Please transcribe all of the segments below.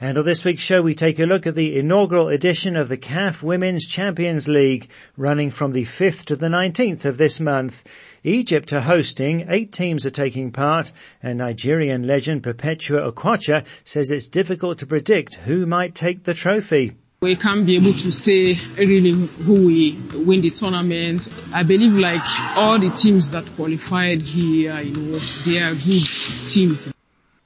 And on this week's show, we take a look at the inaugural edition of the CAF Women's Champions League, running from the 5th to the 19th of this month. Egypt are hosting, eight teams are taking part, and Nigerian legend Perpetua Okocha says it's difficult to predict who might take the trophy. We can't be able to say really who will win the tournament. I believe like all the teams that qualified here, you know, they are good teams.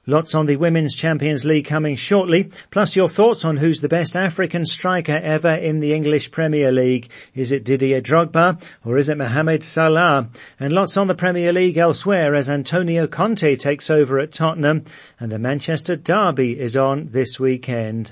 Lots on the Women's Champions League coming shortly, plus your thoughts on who's the best African striker ever in the English Premier League. Is it Didier Drogba or is it Mohamed Salah? And lots on the Premier League elsewhere as Antonio Conte takes over at Tottenham and the Manchester Derby is on this weekend.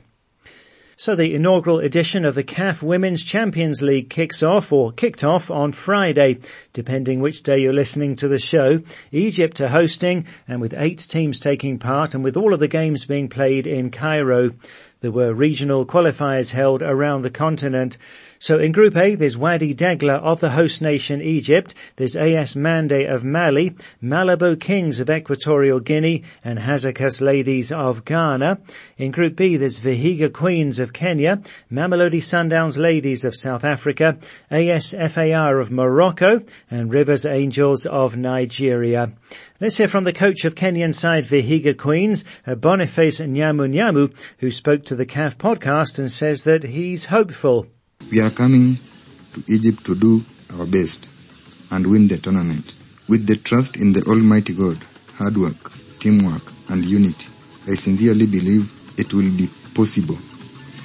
So the inaugural edition of the CAF Women's Champions League kicks off or kicked off on Friday, depending which day you're listening to the show. Egypt are hosting and with eight teams taking part and with all of the games being played in Cairo. There were regional qualifiers held around the continent. So in Group A, there's Wadi Degla of the host nation Egypt, there's AS Mande of Mali, Malabo Kings of Equatorial Guinea, and Hasaacas Ladies of Ghana. In Group B, there's Vihiga Queens of Kenya, Mamelodi Sundowns Ladies of South Africa, AS FAR of Morocco, and Rivers Angels of Nigeria. Let's hear from the coach of Kenyan side Vihiga Queens, Boniface Nyamu Nyamu, who spoke to the CAF podcast and says that he's hopeful. We are coming to Egypt to do our best and win the tournament. With the trust in the Almighty God, hard work, teamwork, and unity, I sincerely believe it will be possible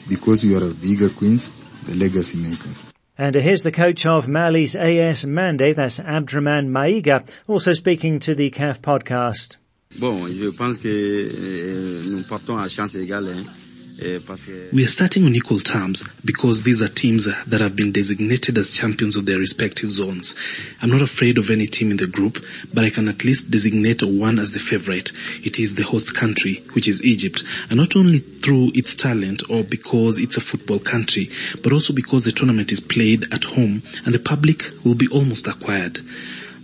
because we are a Viga Queens, the legacy makers. And here's the coach of Mali's AS Mande, that's Abdraman Maiga, also speaking to the CAF podcast. Bon, je pense que euh, nous partons à chance égale. Hein. Eh, we are starting on equal terms because these are teams that have been designated as champions of their respective zones. I'm not afraid of any team in the group, but I can at least designate one as the favorite. It is the host country, which is Egypt, and not only through its talent or because it's a football country, but also because the tournament is played at home and the public will be almost acquired.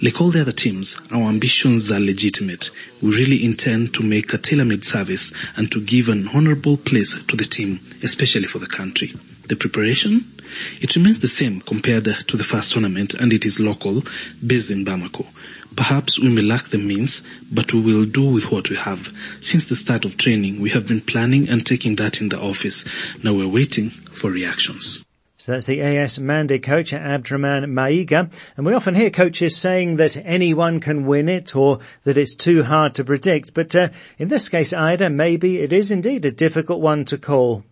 Like all the other teams, our ambitions are legitimate. We really intend to make a tailor-made service and to give an honorable place to the team, especially for the country. The preparation? It remains the same compared to the first tournament and it is local, based in Bamako. Perhaps we may lack the means, but we will do with what we have. Since the start of training, we have been planning and taking that in the office. Now we're waiting for reactions. So that's the AS Mande coach, Abdraman Maiga. And we often hear coaches saying that anyone can win it or that it's too hard to predict. But uh, in this case, Ida, maybe it is indeed a difficult one to call.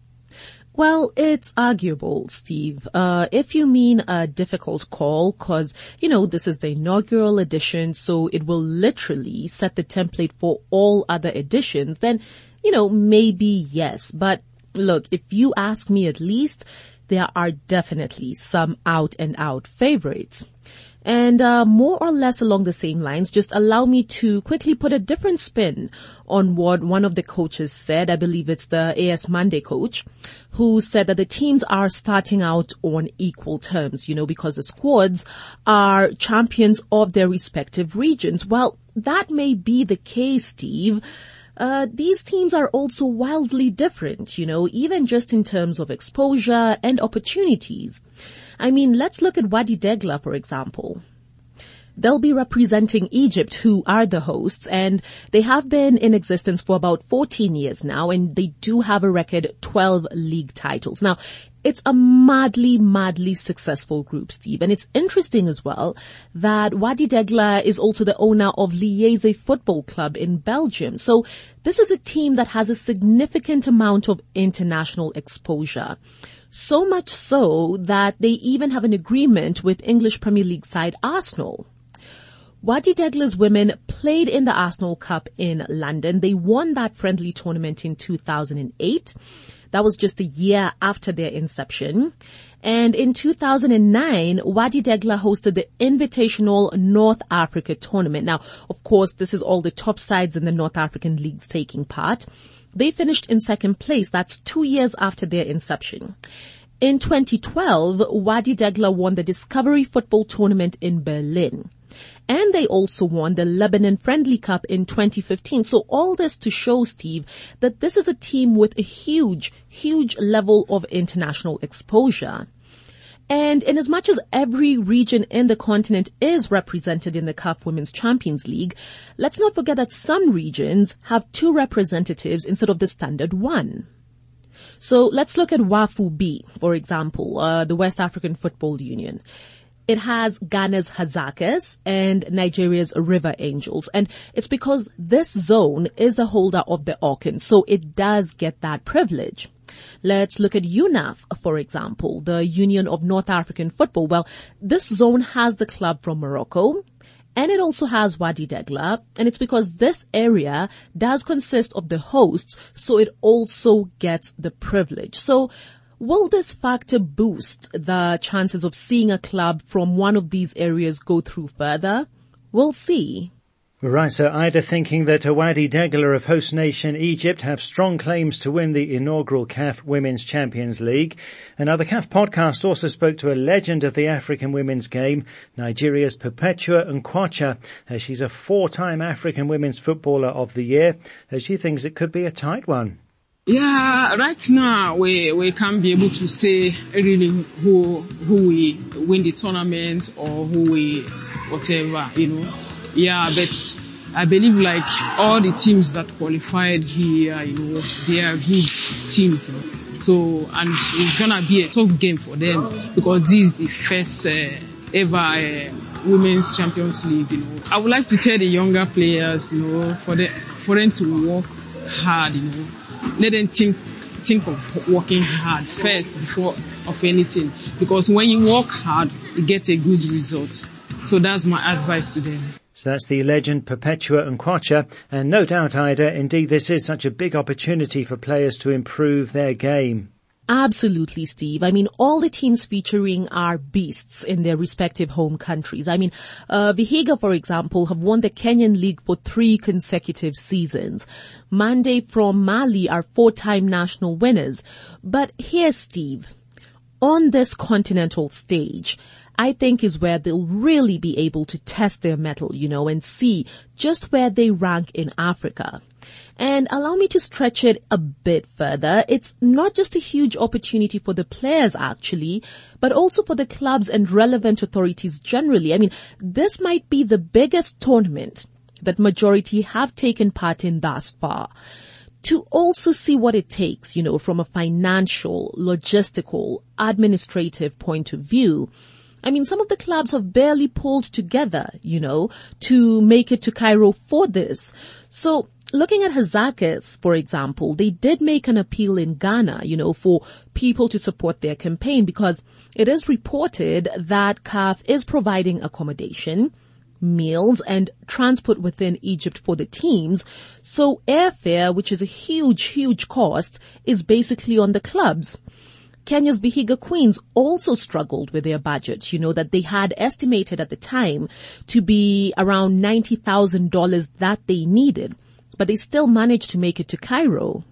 Well, it's arguable, Steve. Uh, if you mean a difficult call, cause, you know, this is the inaugural edition, so it will literally set the template for all other editions, then, you know, maybe yes. But look, if you ask me at least, there are definitely some out and out favorites. And uh, more or less along the same lines, just allow me to quickly put a different spin on what one of the coaches said. I believe it's the AS Mande coach, who said that the teams are starting out on equal terms, you know, because the squads are champions of their respective regions. Well, that may be the case, Steve. Uh, these teams are also wildly different, you know, even just in terms of exposure and opportunities. I mean, let's look at Wadi Degla, for example. They'll be representing Egypt, who are the hosts, and they have been in existence for about 14 years now, and they do have a record 12 league titles. Now, it's a madly, madly successful group, Steve. And it's interesting as well that Wadi Degla is also the owner of Liège Football Club in Belgium. So this is a team that has a significant amount of international exposure. So much so that they even have an agreement with English Premier League side Arsenal. Wadi Degla's women played in the Arsenal Cup in London. They won that friendly tournament in 2008. That was just a year after their inception. And in 2009, Wadi Degla hosted the Invitational North Africa tournament. Now, of course, this is all the top sides in the North African leagues taking part. They finished in second place. That's two years after their inception. In 2012, Wadi Degla won the Discovery Football Tournament in Berlin. And they also won the Lebanon Friendly Cup in 2015. So all this to show, Steve, that this is a team with a huge, huge level of international exposure. And in as much as every region in the continent is represented in the CAF Women's Champions League, let's not forget that some regions have two representatives instead of the standard one. So let's look at WAFU B, for example, uh, the West African Football Union. It has Ghana's Hasaacas and Nigeria's River Angels. And it's because this zone is the holder of the Orkans, so it does get that privilege. Let's look at UNAF, for example, the Union of North African Football. Well, this zone has the club from Morocco, and it also has Wadi Degla, and it's because this area does consist of the hosts, so it also gets the privilege. So, will this factor boost the chances of seeing a club from one of these areas go through further? We'll see. Right, so Ida thinking that Wadi Degla of host nation Egypt have strong claims to win the inaugural CAF Women's Champions League. Another CAF podcast also spoke to a legend of the African women's game, Nigeria's Perpetua Nkwocha. She's a four-time African Women's Footballer of the Year. She thinks it could be a tight one. Yeah, right now we we can't be able to say really who who we win the tournament or who we whatever, you know yeah, but I believe like all the teams that qualified here, you know, they are good teams. You know? So, and it's gonna be a tough game for them because this is the first uh, ever uh, women's Champions League. You know, I would like to tell the younger players, you know, for the for them to work hard. You know, let them think think of working hard first before of anything because when you work hard, you get a good result. So that's my advice to them. So that's the legend Perpetua Nkwocha, and no doubt, Ida, indeed this is such a big opportunity for players to improve their game. Absolutely, Steve. I mean, all the teams featuring are beasts in their respective home countries. I mean, uh, Vihiga, for example, have won the Kenyan League for three consecutive seasons. Mande from Mali are four-time national winners. But here, Steve. On this continental stage, I think is where they'll really be able to test their mettle, you know, and see just where they rank in Africa. And allow me to stretch it a bit further. It's not just a huge opportunity for the players actually, but also for the clubs and relevant authorities generally. I mean, this might be the biggest tournament that majority have taken part in thus far to also see what it takes, you know, from a financial, logistical, administrative point of view I mean, some of the clubs have barely pulled together, you know, to make it to Cairo for this. So looking at Hasaacas, for example, they did make an appeal in Ghana, you know, for people to support their campaign because it is reported that CAF is providing accommodation, meals and transport within Egypt for the teams. So airfare, which is a huge, huge cost, is basically on the clubs. Kenya's Vihiga Queens also struggled with their budget, you know, that they had estimated at the time to be around $90,000 that they needed, but they still managed to make it to Cairo.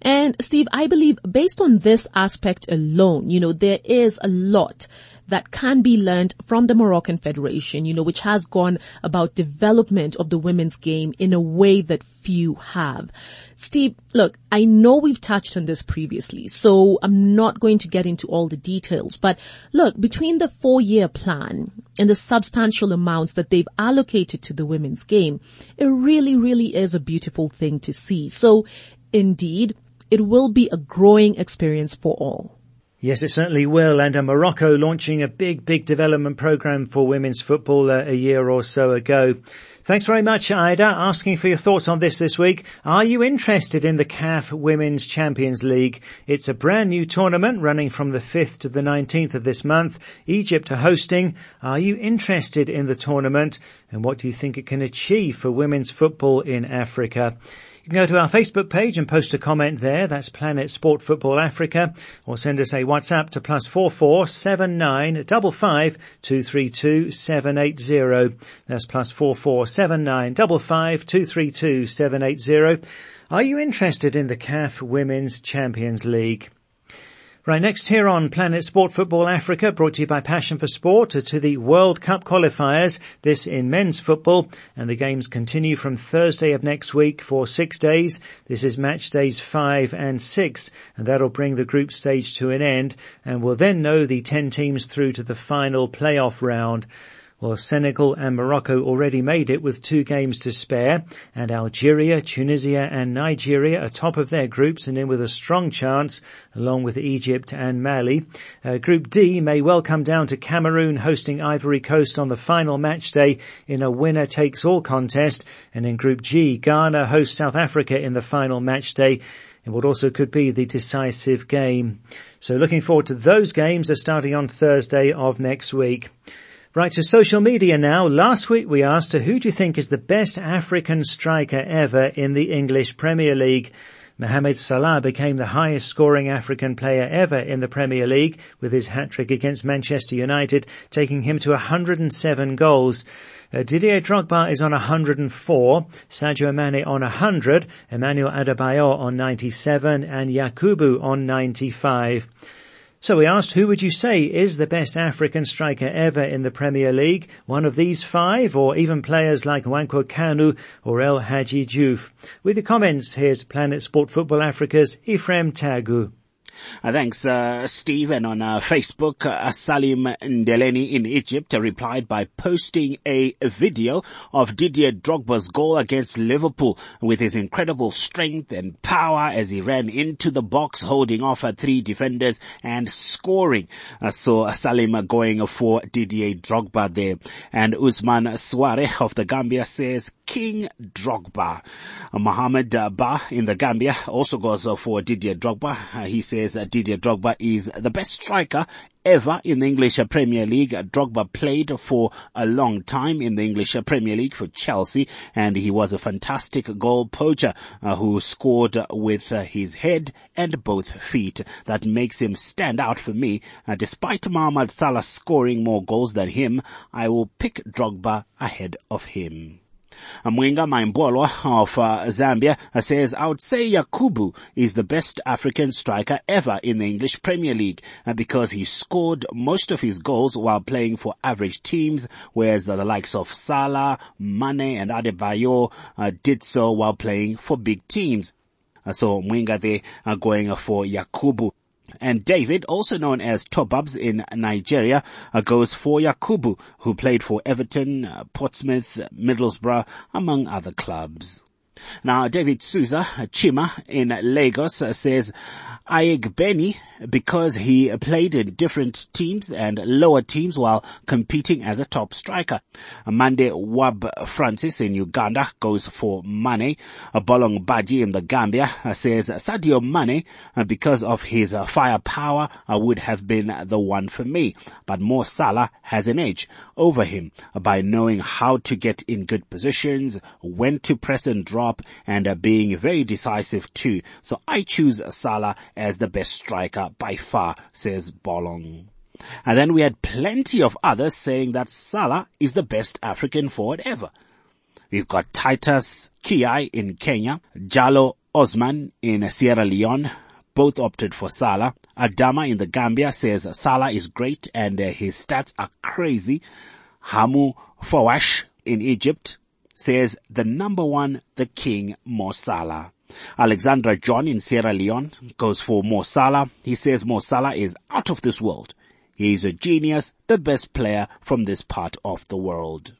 And Steve, I believe based on this aspect alone, you know, there is a lot that can be learned from the Moroccan Federation, you know, which has gone about development of the women's game in a way that few have. Steve, look, I know we've touched on this previously, so I'm not going to get into all the details, but look, between the four year plan and the substantial amounts that they've allocated to the women's game, it really, really is a beautiful thing to see. So indeed, it will be a growing experience for all. Yes, it certainly will. And uh, Morocco launching a big, big development program for women's football uh, a year or so ago. Thanks very much, Ida. Asking for your thoughts on this this week. Are you interested in the CAF Women's Champions League? It's a brand new tournament running from the 5th to the 19th of this month. Egypt are hosting. Are you interested in the tournament? And what do you think it can achieve for women's football in Africa? You can go to our Facebook page and post a comment there. That's Planet Sport Football Africa or send us a WhatsApp to plus four four seven nine double five two three two seven eight zero. That's plus four four seven nine double five two three two seven eight zero. Are you interested in the CAF Women's Champions League? Right, next here on Planet Sport Football Africa, brought to you by Passion for Sport, to the World Cup qualifiers, this in men's football, and the games continue from Thursday of next week for six days. This is match days five and six, and that'll bring the group stage to an end, and we'll then know the ten teams through to the final playoff round. Well, Senegal and Morocco already made it with two games to spare, and Algeria, Tunisia and Nigeria are top of their groups and in with a strong chance, along with Egypt and Mali. Uh, Group D may well come down to Cameroon hosting Ivory Coast on the final match day in a winner-takes-all contest, and in Group G, Ghana hosts South Africa in the final match day in what also could be the decisive game. So looking forward to those games are starting on Thursday of next week. Right to social media now. Last week we asked who do you think is the best African striker ever in the English Premier League? Mohamed Salah became the highest scoring African player ever in the Premier League with his hat-trick against Manchester United, taking him to 107 goals. Uh, Didier Drogba is on 104, Sadio Mane on 100, Emmanuel Adebayor on 97 and Yakubu on 95. So we asked, who would you say is the best African striker ever in the Premier League? One of these five, or even players like Nwankwo Kanu or El Hadji Diouf? With the comments, here's Planet Sport Football Africa's Ephraim Tagu. Uh, thanks, uh, Steve. And on uh, Facebook, uh, Salim Ndeleni in Egypt replied by posting a video of Didier Drogba's goal against Liverpool with his incredible strength and power as he ran into the box, holding off three defenders and scoring. Uh, so Salim going for Didier Drogba there. And Usman Suare of the Gambia says King Drogba. Mohamed Ba in the Gambia also goes for Didier Drogba. he says Didier Drogba is the best striker ever in the English Premier League. Drogba played for a long time in the English Premier League for Chelsea and he was a fantastic goal poacher uh, who scored with uh, his head and both feet. That makes him stand out for me. Uh, despite Mohamed Salah scoring more goals than him, I will pick Drogba ahead of him. Mwinga Maimbolo of uh, Zambia uh, says, I would say Yakubu is the best African striker ever in the English Premier League uh, because he scored most of his goals while playing for average teams, whereas the, likes of Salah, Mane and Adebayor uh, did so while playing for big teams. Uh, so Mwinga they are going for Yakubu. And David, also known as Tobabs in Nigeria, uh, goes for Yakubu, who played for Everton, uh, Portsmouth, Middlesbrough, among other clubs. Now, David Souza Chima in Lagos says, says, Benny because he played in different teams and lower teams while competing as a top striker. Mande Wab Francis in Uganda goes for Mane. Bolong Baji in the Gambia says Sadio Mane uh, because of his uh, firepower would have been the one for me. But Mo Salah has an edge over him by knowing how to get in good positions, when to press and drop and uh, being very decisive too. So I choose Salah as the best striker by far, says Bolong. And then we had plenty of others saying that Salah is the best African forward ever. We've got Titus Kiai in Kenya, Jalo Osman in Sierra Leone, both opted for Salah. Adama in the Gambia says Salah is great and uh, his stats are crazy. Hamu Fawash in Egypt says the number one, the king, Mo Salah. Alexandra John in Sierra Leone goes for Mo Salah. He says Mo Salah is out of this world. He is a genius, the best player from this part of the world.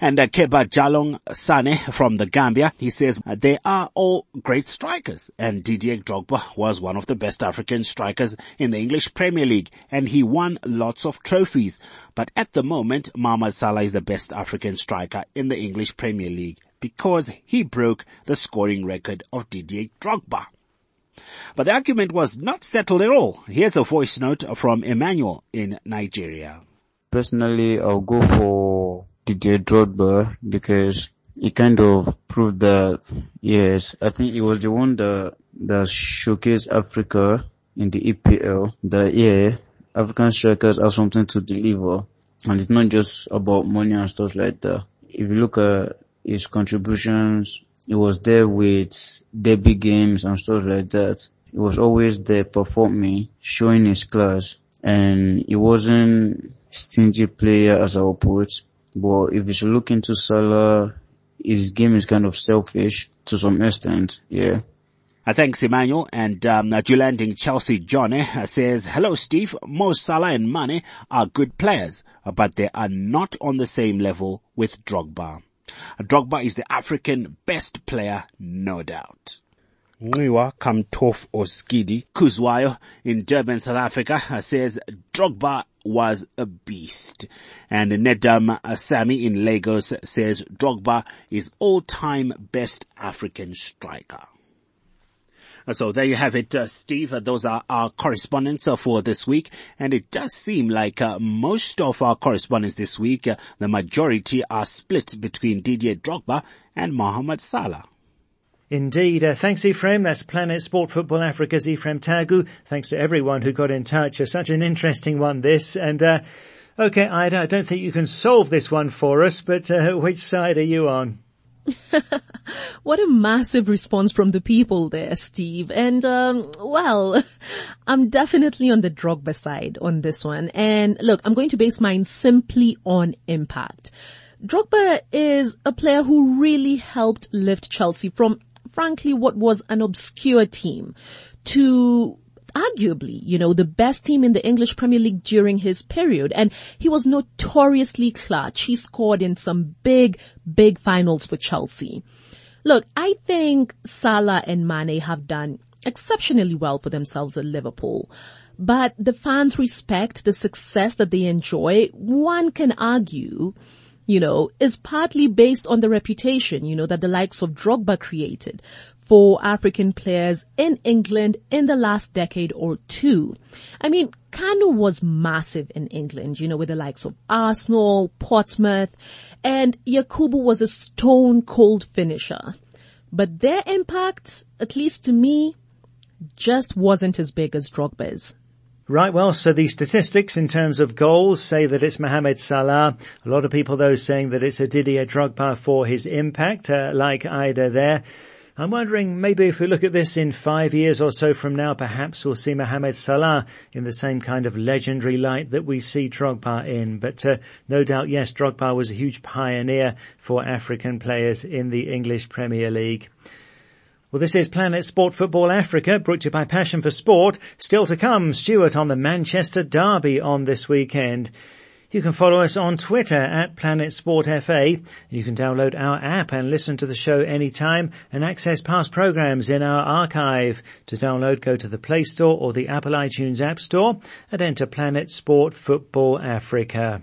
And uh, Keba Jalong Sane from the Gambia, he says uh, they are all great strikers and Didier Drogba was one of the best African strikers in the English Premier League and he won lots of trophies. But at the moment, Mohamed Salah is the best African striker in the English Premier League because he broke the scoring record of Didier Drogba. But the argument was not settled at all. Here's a voice note from Emmanuel in Nigeria. Personally, I'll go for Didier Drogba because he kind of proved that, yes, I think he was the one that, that showcased Africa in the EPL that, yeah, African strikers have something to deliver. And it's not just about money and stuff like that. If you look at his contributions, he was there with derby games and stuff like that. He was always there performing, showing his class, and he wasn't stingy player as I would put. But if you look into Salah, his game is kind of selfish to some extent, yeah. Thanks, Emmanuel. And um, uh, Julanding Chelsea Johnny uh, says, Hello, Steve. Mo Salah and Mane are good players, but they are not on the same level with Drogba. Drogba is the African best player, no doubt. Ngiwa Kamtof Oskidi Kuzwayo in Durban, South Africa uh, says Drogba was a beast. And Nedam Sami in Lagos says Drogba is all-time best African striker. So there you have it, uh, Steve. Uh, those are our correspondents uh, for this week. And it does seem like uh, most of our correspondents this week, uh, the majority are split between Didier Drogba and Mohamed Salah. Indeed. Uh, thanks, Ephraim. That's Planet Sport Football Africa's Ephraim Tagu. Thanks to everyone who got in touch. Uh, such an interesting one, this. And, uh, okay, Ida, I don't think you can solve this one for us, but, uh, which side are you on? what a massive response from the people there, Steve. And, um, well, I'm definitely on the Drogba side on this one. And look, I'm going to base mine simply on impact. Drogba is a player who really helped lift Chelsea from frankly what was an obscure team to arguably, you know, the best team in the English Premier League during his period. And he was notoriously clutch. He scored in some big, big finals for Chelsea. Look, I think Salah and Mane have done exceptionally well for themselves at Liverpool. But the fans respect the success that they enjoy. One can argue you know, is partly based on the reputation, you know, that the likes of Drogba created for African players in England in the last decade or two. I mean, Kanu was massive in England, you know, with the likes of Arsenal, Portsmouth, and Yakubu was a stone cold finisher. But their impact, at least to me, just wasn't as big as Drogba's. Right, well, so the statistics in terms of goals say that it's Mohamed Salah. A lot of people though saying that it's a Didier Drogba for his impact, uh, like Ida there. I'm wondering maybe if we look at this in five years or so from now, perhaps we'll see Mohamed Salah in the same kind of legendary light that we see Drogba in. But uh, no doubt, yes, Drogba was a huge pioneer for African players in the English Premier League. Well, this is Planet Sport Football Africa, brought to you by Passion for Sport. Still to come, Stuart on the Manchester Derby on this weekend. You can follow us on Twitter at Planet Sport FA. You can download our app and listen to the show anytime and access past programs in our archive. To download, go to the Play Store or the Apple iTunes App Store and enter Planet Sport Football Africa.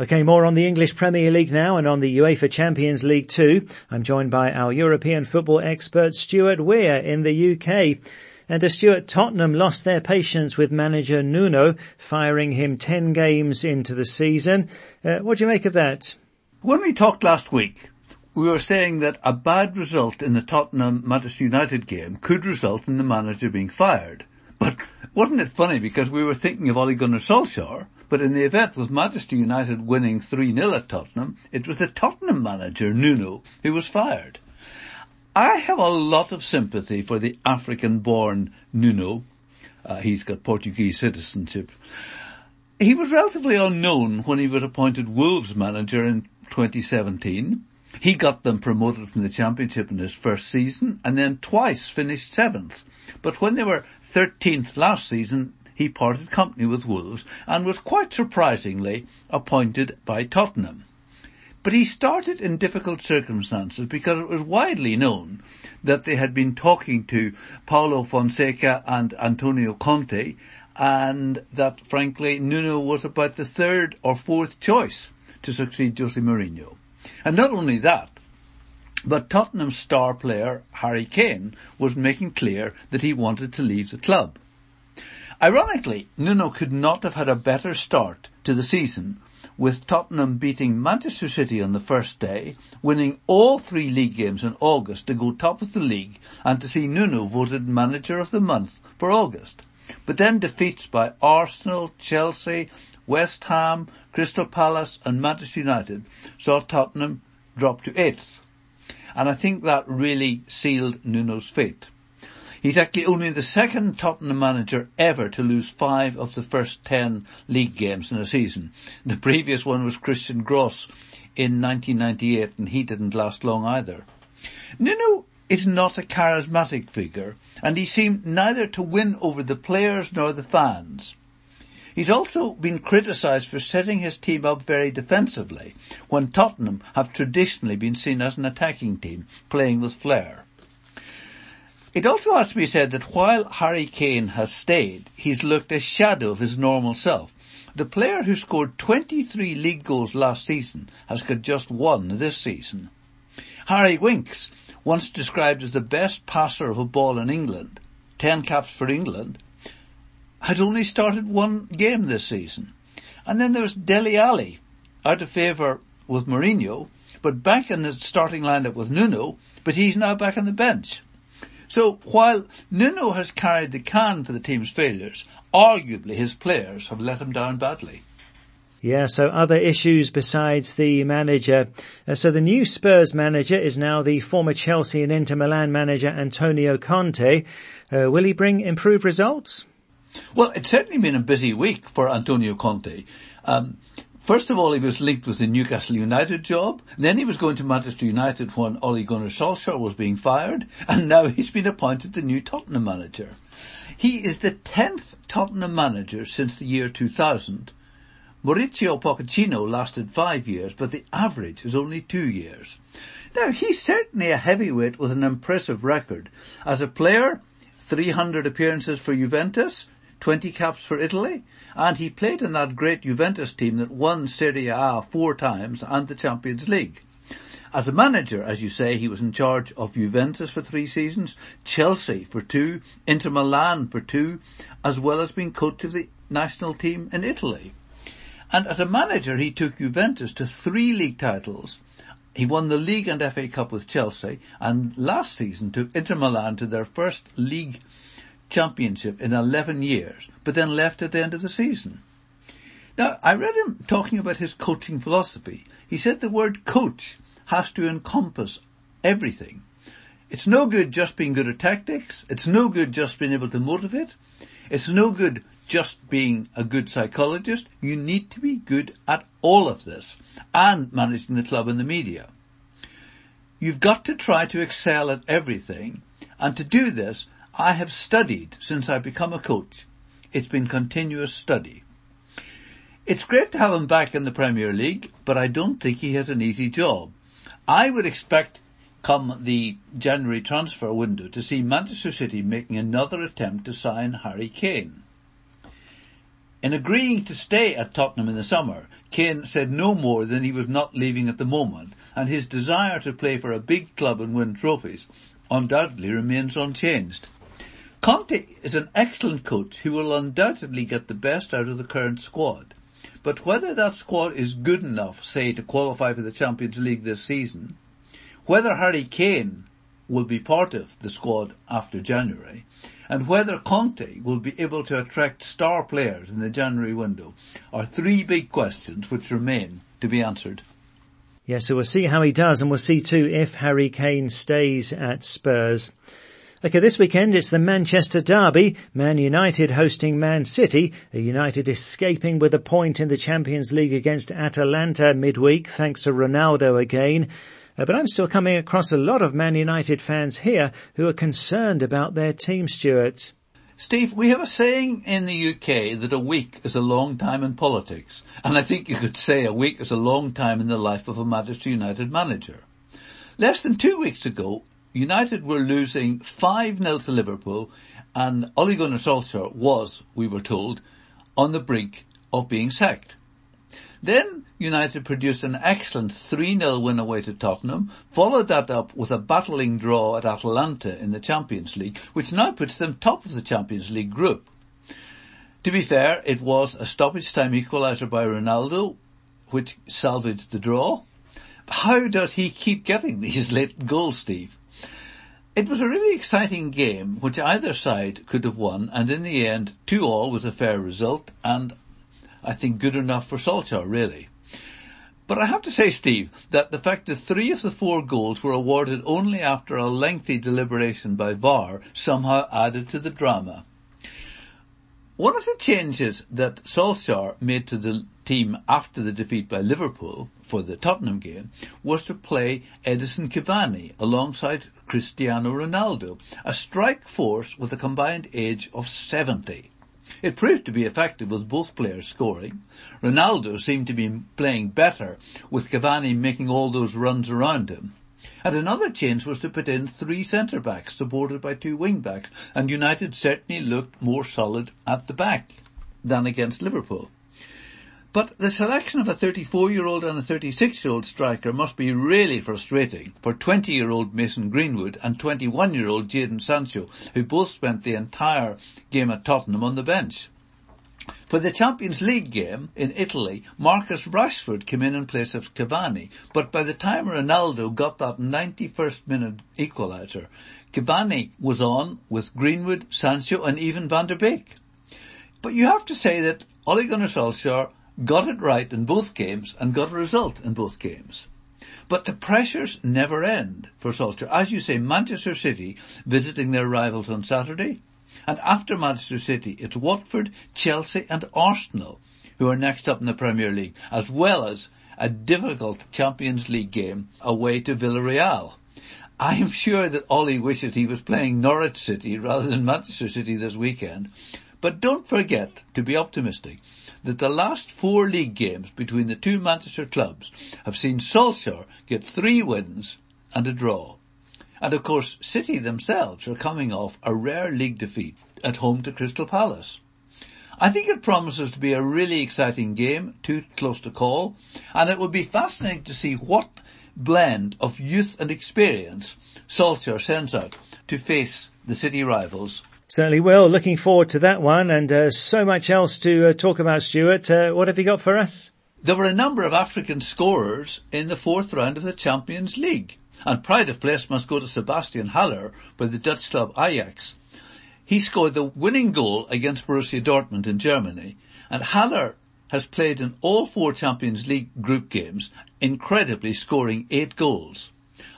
Okay, more on the English Premier League now and on the UEFA Champions League too. I'm joined by our European football expert Stuart Weir in the UK. And uh, Stuart, Tottenham lost their patience with manager Nuno, firing him 10 games into the season. Uh, what do you make of that? When we talked last week, we were saying that a bad result in the Tottenham Manchester United game could result in the manager being fired. But wasn't it funny because we were thinking of Ole Gunnar Solskjaer but in the event with Manchester United winning 3-0 at Tottenham, it was the Tottenham manager, Nuno, who was fired. I have a lot of sympathy for the African-born Nuno. Uh, he's got Portuguese citizenship. He was relatively unknown when he was appointed Wolves manager in 2017. He got them promoted from the championship in his first season and then twice finished seventh. But when they were 13th last season, he parted company with Wolves and was quite surprisingly appointed by Tottenham. But he started in difficult circumstances because it was widely known that they had been talking to Paulo Fonseca and Antonio Conte and that frankly Nuno was about the third or fourth choice to succeed Jose Mourinho. And not only that, but Tottenham's star player Harry Kane was making clear that he wanted to leave the club. Ironically, Nuno could not have had a better start to the season with Tottenham beating Manchester City on the first day, winning all three league games in August to go top of the league and to see Nuno voted manager of the month for August. But then defeats by Arsenal, Chelsea, West Ham, Crystal Palace and Manchester United saw Tottenham drop to eighth. And I think that really sealed Nuno's fate. He's actually only the second Tottenham manager ever to lose five of the first ten league games in a season. The previous one was Christian Gross in 1998 and he didn't last long either. Nuno is not a charismatic figure and he seemed neither to win over the players nor the fans. He's also been criticised for setting his team up very defensively, when Tottenham have traditionally been seen as an attacking team, playing with flair. It also has to be said that while Harry Kane has stayed, he's looked a shadow of his normal self. The player who scored 23 league goals last season has got just one this season. Harry Winks, once described as the best passer of a ball in England, 10 caps for England, had only started one game this season. And then there's Dele Alli, out of favour with Mourinho, but back in the starting lineup with Nuno, but he's now back on the bench. So while Nuno has carried the can for the team's failures, arguably his players have let him down badly. Yeah, so other issues besides the manager. Uh, so the new Spurs manager is now the former Chelsea and Inter Milan manager Antonio Conte. Uh, will he bring improved results? Well, it's certainly been a busy week for Antonio Conte. Um, first of all, he was linked with the Newcastle United job. Then he was going to Manchester United when Ole Gunnar Solskjaer was being fired. And now he's been appointed the new Tottenham manager. He is the 10th Tottenham manager since the year 2000. Mauricio Pochettino lasted five years, but the average is only two years. Now, he's certainly a heavyweight with an impressive record. As a player, 300 appearances for Juventus, 20 caps for Italy, and he played in that great Juventus team that won Serie A four times and the Champions League. As a manager, as you say, he was in charge of Juventus for three seasons, Chelsea for two, Inter Milan for two, as well as being coach of the national team in Italy. And as a manager, he took Juventus to three league titles. He won the league and FA Cup with Chelsea, and last season took Inter Milan to their first league championship in 11 years, but then left at the end of the season. Now, I read him talking about his coaching philosophy. He said the word coach has to encompass everything. It's no good just being good at tactics. It's no good just being able to motivate. It's no good just being a good psychologist. You need to be good at all of this and managing the club and the media. You've got to try to excel at everything and to do this I have studied since I become a coach. It's been continuous study. It's great to have him back in the Premier League, but I don't think he has an easy job. I would expect come the January transfer window to see Manchester City making another attempt to sign Harry Kane. In agreeing to stay at Tottenham in the summer, Kane said no more than he was not leaving at the moment, and his desire to play for a big club and win trophies undoubtedly remains unchanged. Conte is an excellent coach He will undoubtedly get the best out of the current squad. But whether that squad is good enough, say, to qualify for the Champions League this season, whether Harry Kane will be part of the squad after January, and whether Conte will be able to attract star players in the January window are three big questions which remain to be answered. Yeah, so we'll see how he does and we'll see too if Harry Kane stays at Spurs. Okay, this weekend it's the Manchester Derby, Man United hosting Man City, United escaping with a point in the Champions League against Atalanta midweek thanks to Ronaldo again. Uh, but I'm still coming across a lot of Man United fans here who are concerned about their team, Stuart. Steve, we have a saying in the UK that a week is a long time in politics, and I think you could say a week is a long time in the life of a Manchester United manager. Less than two weeks ago, United were losing 5-0 to Liverpool and Ole Gunnar Solskjaer was, we were told, on the brink of being sacked. Then United produced an excellent 3-0 win away to Tottenham, followed that up with a battling draw at Atalanta in the Champions League, which now puts them top of the Champions League group. To be fair, it was a stoppage time equaliser by Ronaldo, which salvaged the draw. How does he keep getting these late goals, Steve? It was a really exciting game which either side could have won and in the end two all was a fair result and I think good enough for Solskjaer really. But I have to say, Steve, that the fact that three of the four goals were awarded only after a lengthy deliberation by VAR somehow added to the drama. One of the changes that Solskjaer made to the team after the defeat by Liverpool for the Tottenham game was to play Edinson Cavani alongside Cristiano Ronaldo, a strike force with a combined age of 70. It proved to be effective with both players scoring. Ronaldo seemed to be playing better with Cavani making all those runs around him. And another change was to put in three centre backs supported by two wing backs and United certainly looked more solid at the back than against Liverpool. But the selection of a 34-year-old and a 36-year-old striker must be really frustrating for 20-year-old Mason Greenwood and 21-year-old Jadon Sancho, who both spent the entire game at Tottenham on the bench. For the Champions League game in Italy, Marcus Rashford came in in place of Cavani, but by the time Ronaldo got that 91st minute equaliser, Cavani was on with Greenwood, Sancho and even Van der Beek. But you have to say that Ole Gunnar Solskjaer got it right in both games and got a result in both games. But the pressures never end for Solskjaer. As you say, Manchester City visiting their rivals on Saturday, and after Manchester City, it's Watford, Chelsea and Arsenal who are next up in the Premier League, as well as a difficult Champions League game away to Villarreal. I am sure that Ollie wishes he was playing Norwich City rather than Manchester City this weekend. But don't forget to be optimistic that the last four league games between the two Manchester clubs have seen Solskjaer get three wins and a draw. And of course, City themselves are coming off a rare league defeat at home to Crystal Palace. I think it promises to be a really exciting game, too close to call, and it will be fascinating to see what blend of youth and experience Solskjaer sends out to face the City rivals Certainly will. Looking forward to that one and uh, so much else to uh, talk about, Stuart. Uh, what have you got for us? There were a number of African scorers in the fourth round of the Champions League. And pride of place must go to Sebastien Haller by the Dutch club Ajax. He scored the winning goal against Borussia Dortmund in Germany. And Haller has played in all four Champions League group games, incredibly scoring eight goals.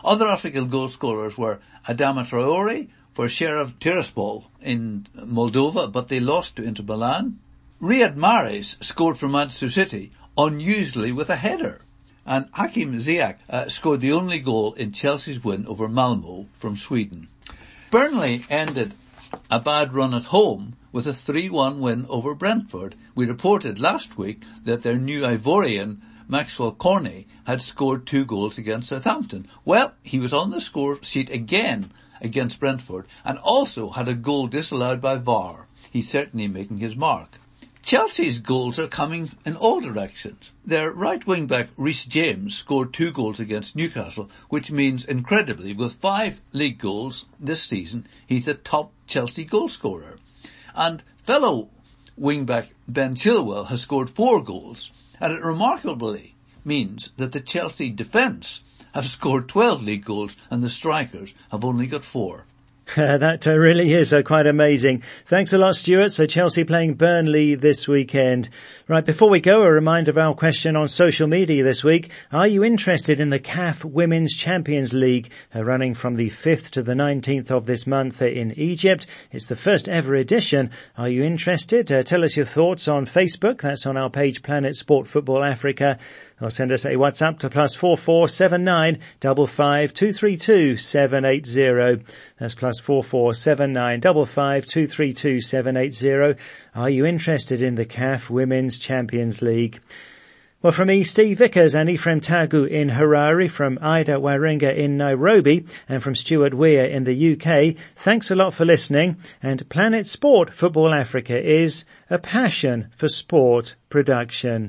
Other African goal scorers were Adama Traore, for Sheriff Tiraspol in Moldova, but they lost to Inter Milan. Riyad Mahrez scored for Manchester City, unusually with a header. And Hakim Ziyech uh, scored the only goal in Chelsea's win over Malmo from Sweden. Burnley ended a bad run at home with a 3-1 win over Brentford. We reported last week that their new Ivorian Maxwell Cornet had scored two goals against Southampton. Well, he was on the score sheet again against Brentford and also had a goal disallowed by VAR. He's certainly making his mark. Chelsea's goals are coming in all directions. Their right wing back Reece James scored two goals against Newcastle, which means incredibly with five league goals this season, he's a top Chelsea goal scorer. And fellow wing back Ben Chilwell has scored four goals, and it remarkably means that the Chelsea defence have scored 12 league goals and the strikers have only got four. that uh, really is uh, quite amazing. Thanks a lot, Stuart. So Chelsea playing Burnley this weekend. Right, before we go, a reminder of our question on social media this week. Are you interested in the CAF Women's Champions League uh, running from the 5th to the 19th of this month in Egypt? It's the first ever edition. Are you interested? Uh, tell us your thoughts on Facebook. That's on our page Planet Sport Football Africa or send us a WhatsApp to plus four four seven nine double five two three two seven eight zero. That's plus four four seven nine double five two three two seven eight zero. Are you interested in the CAF Women's Champions League? Well, from me, Steve Vickers and Ephraim Tagu in Harare, from Ida Waringa in Nairobi, and from Stuart Weir in the UK, thanks a lot for listening. And Planet Sport Football Africa is a passion for sport production.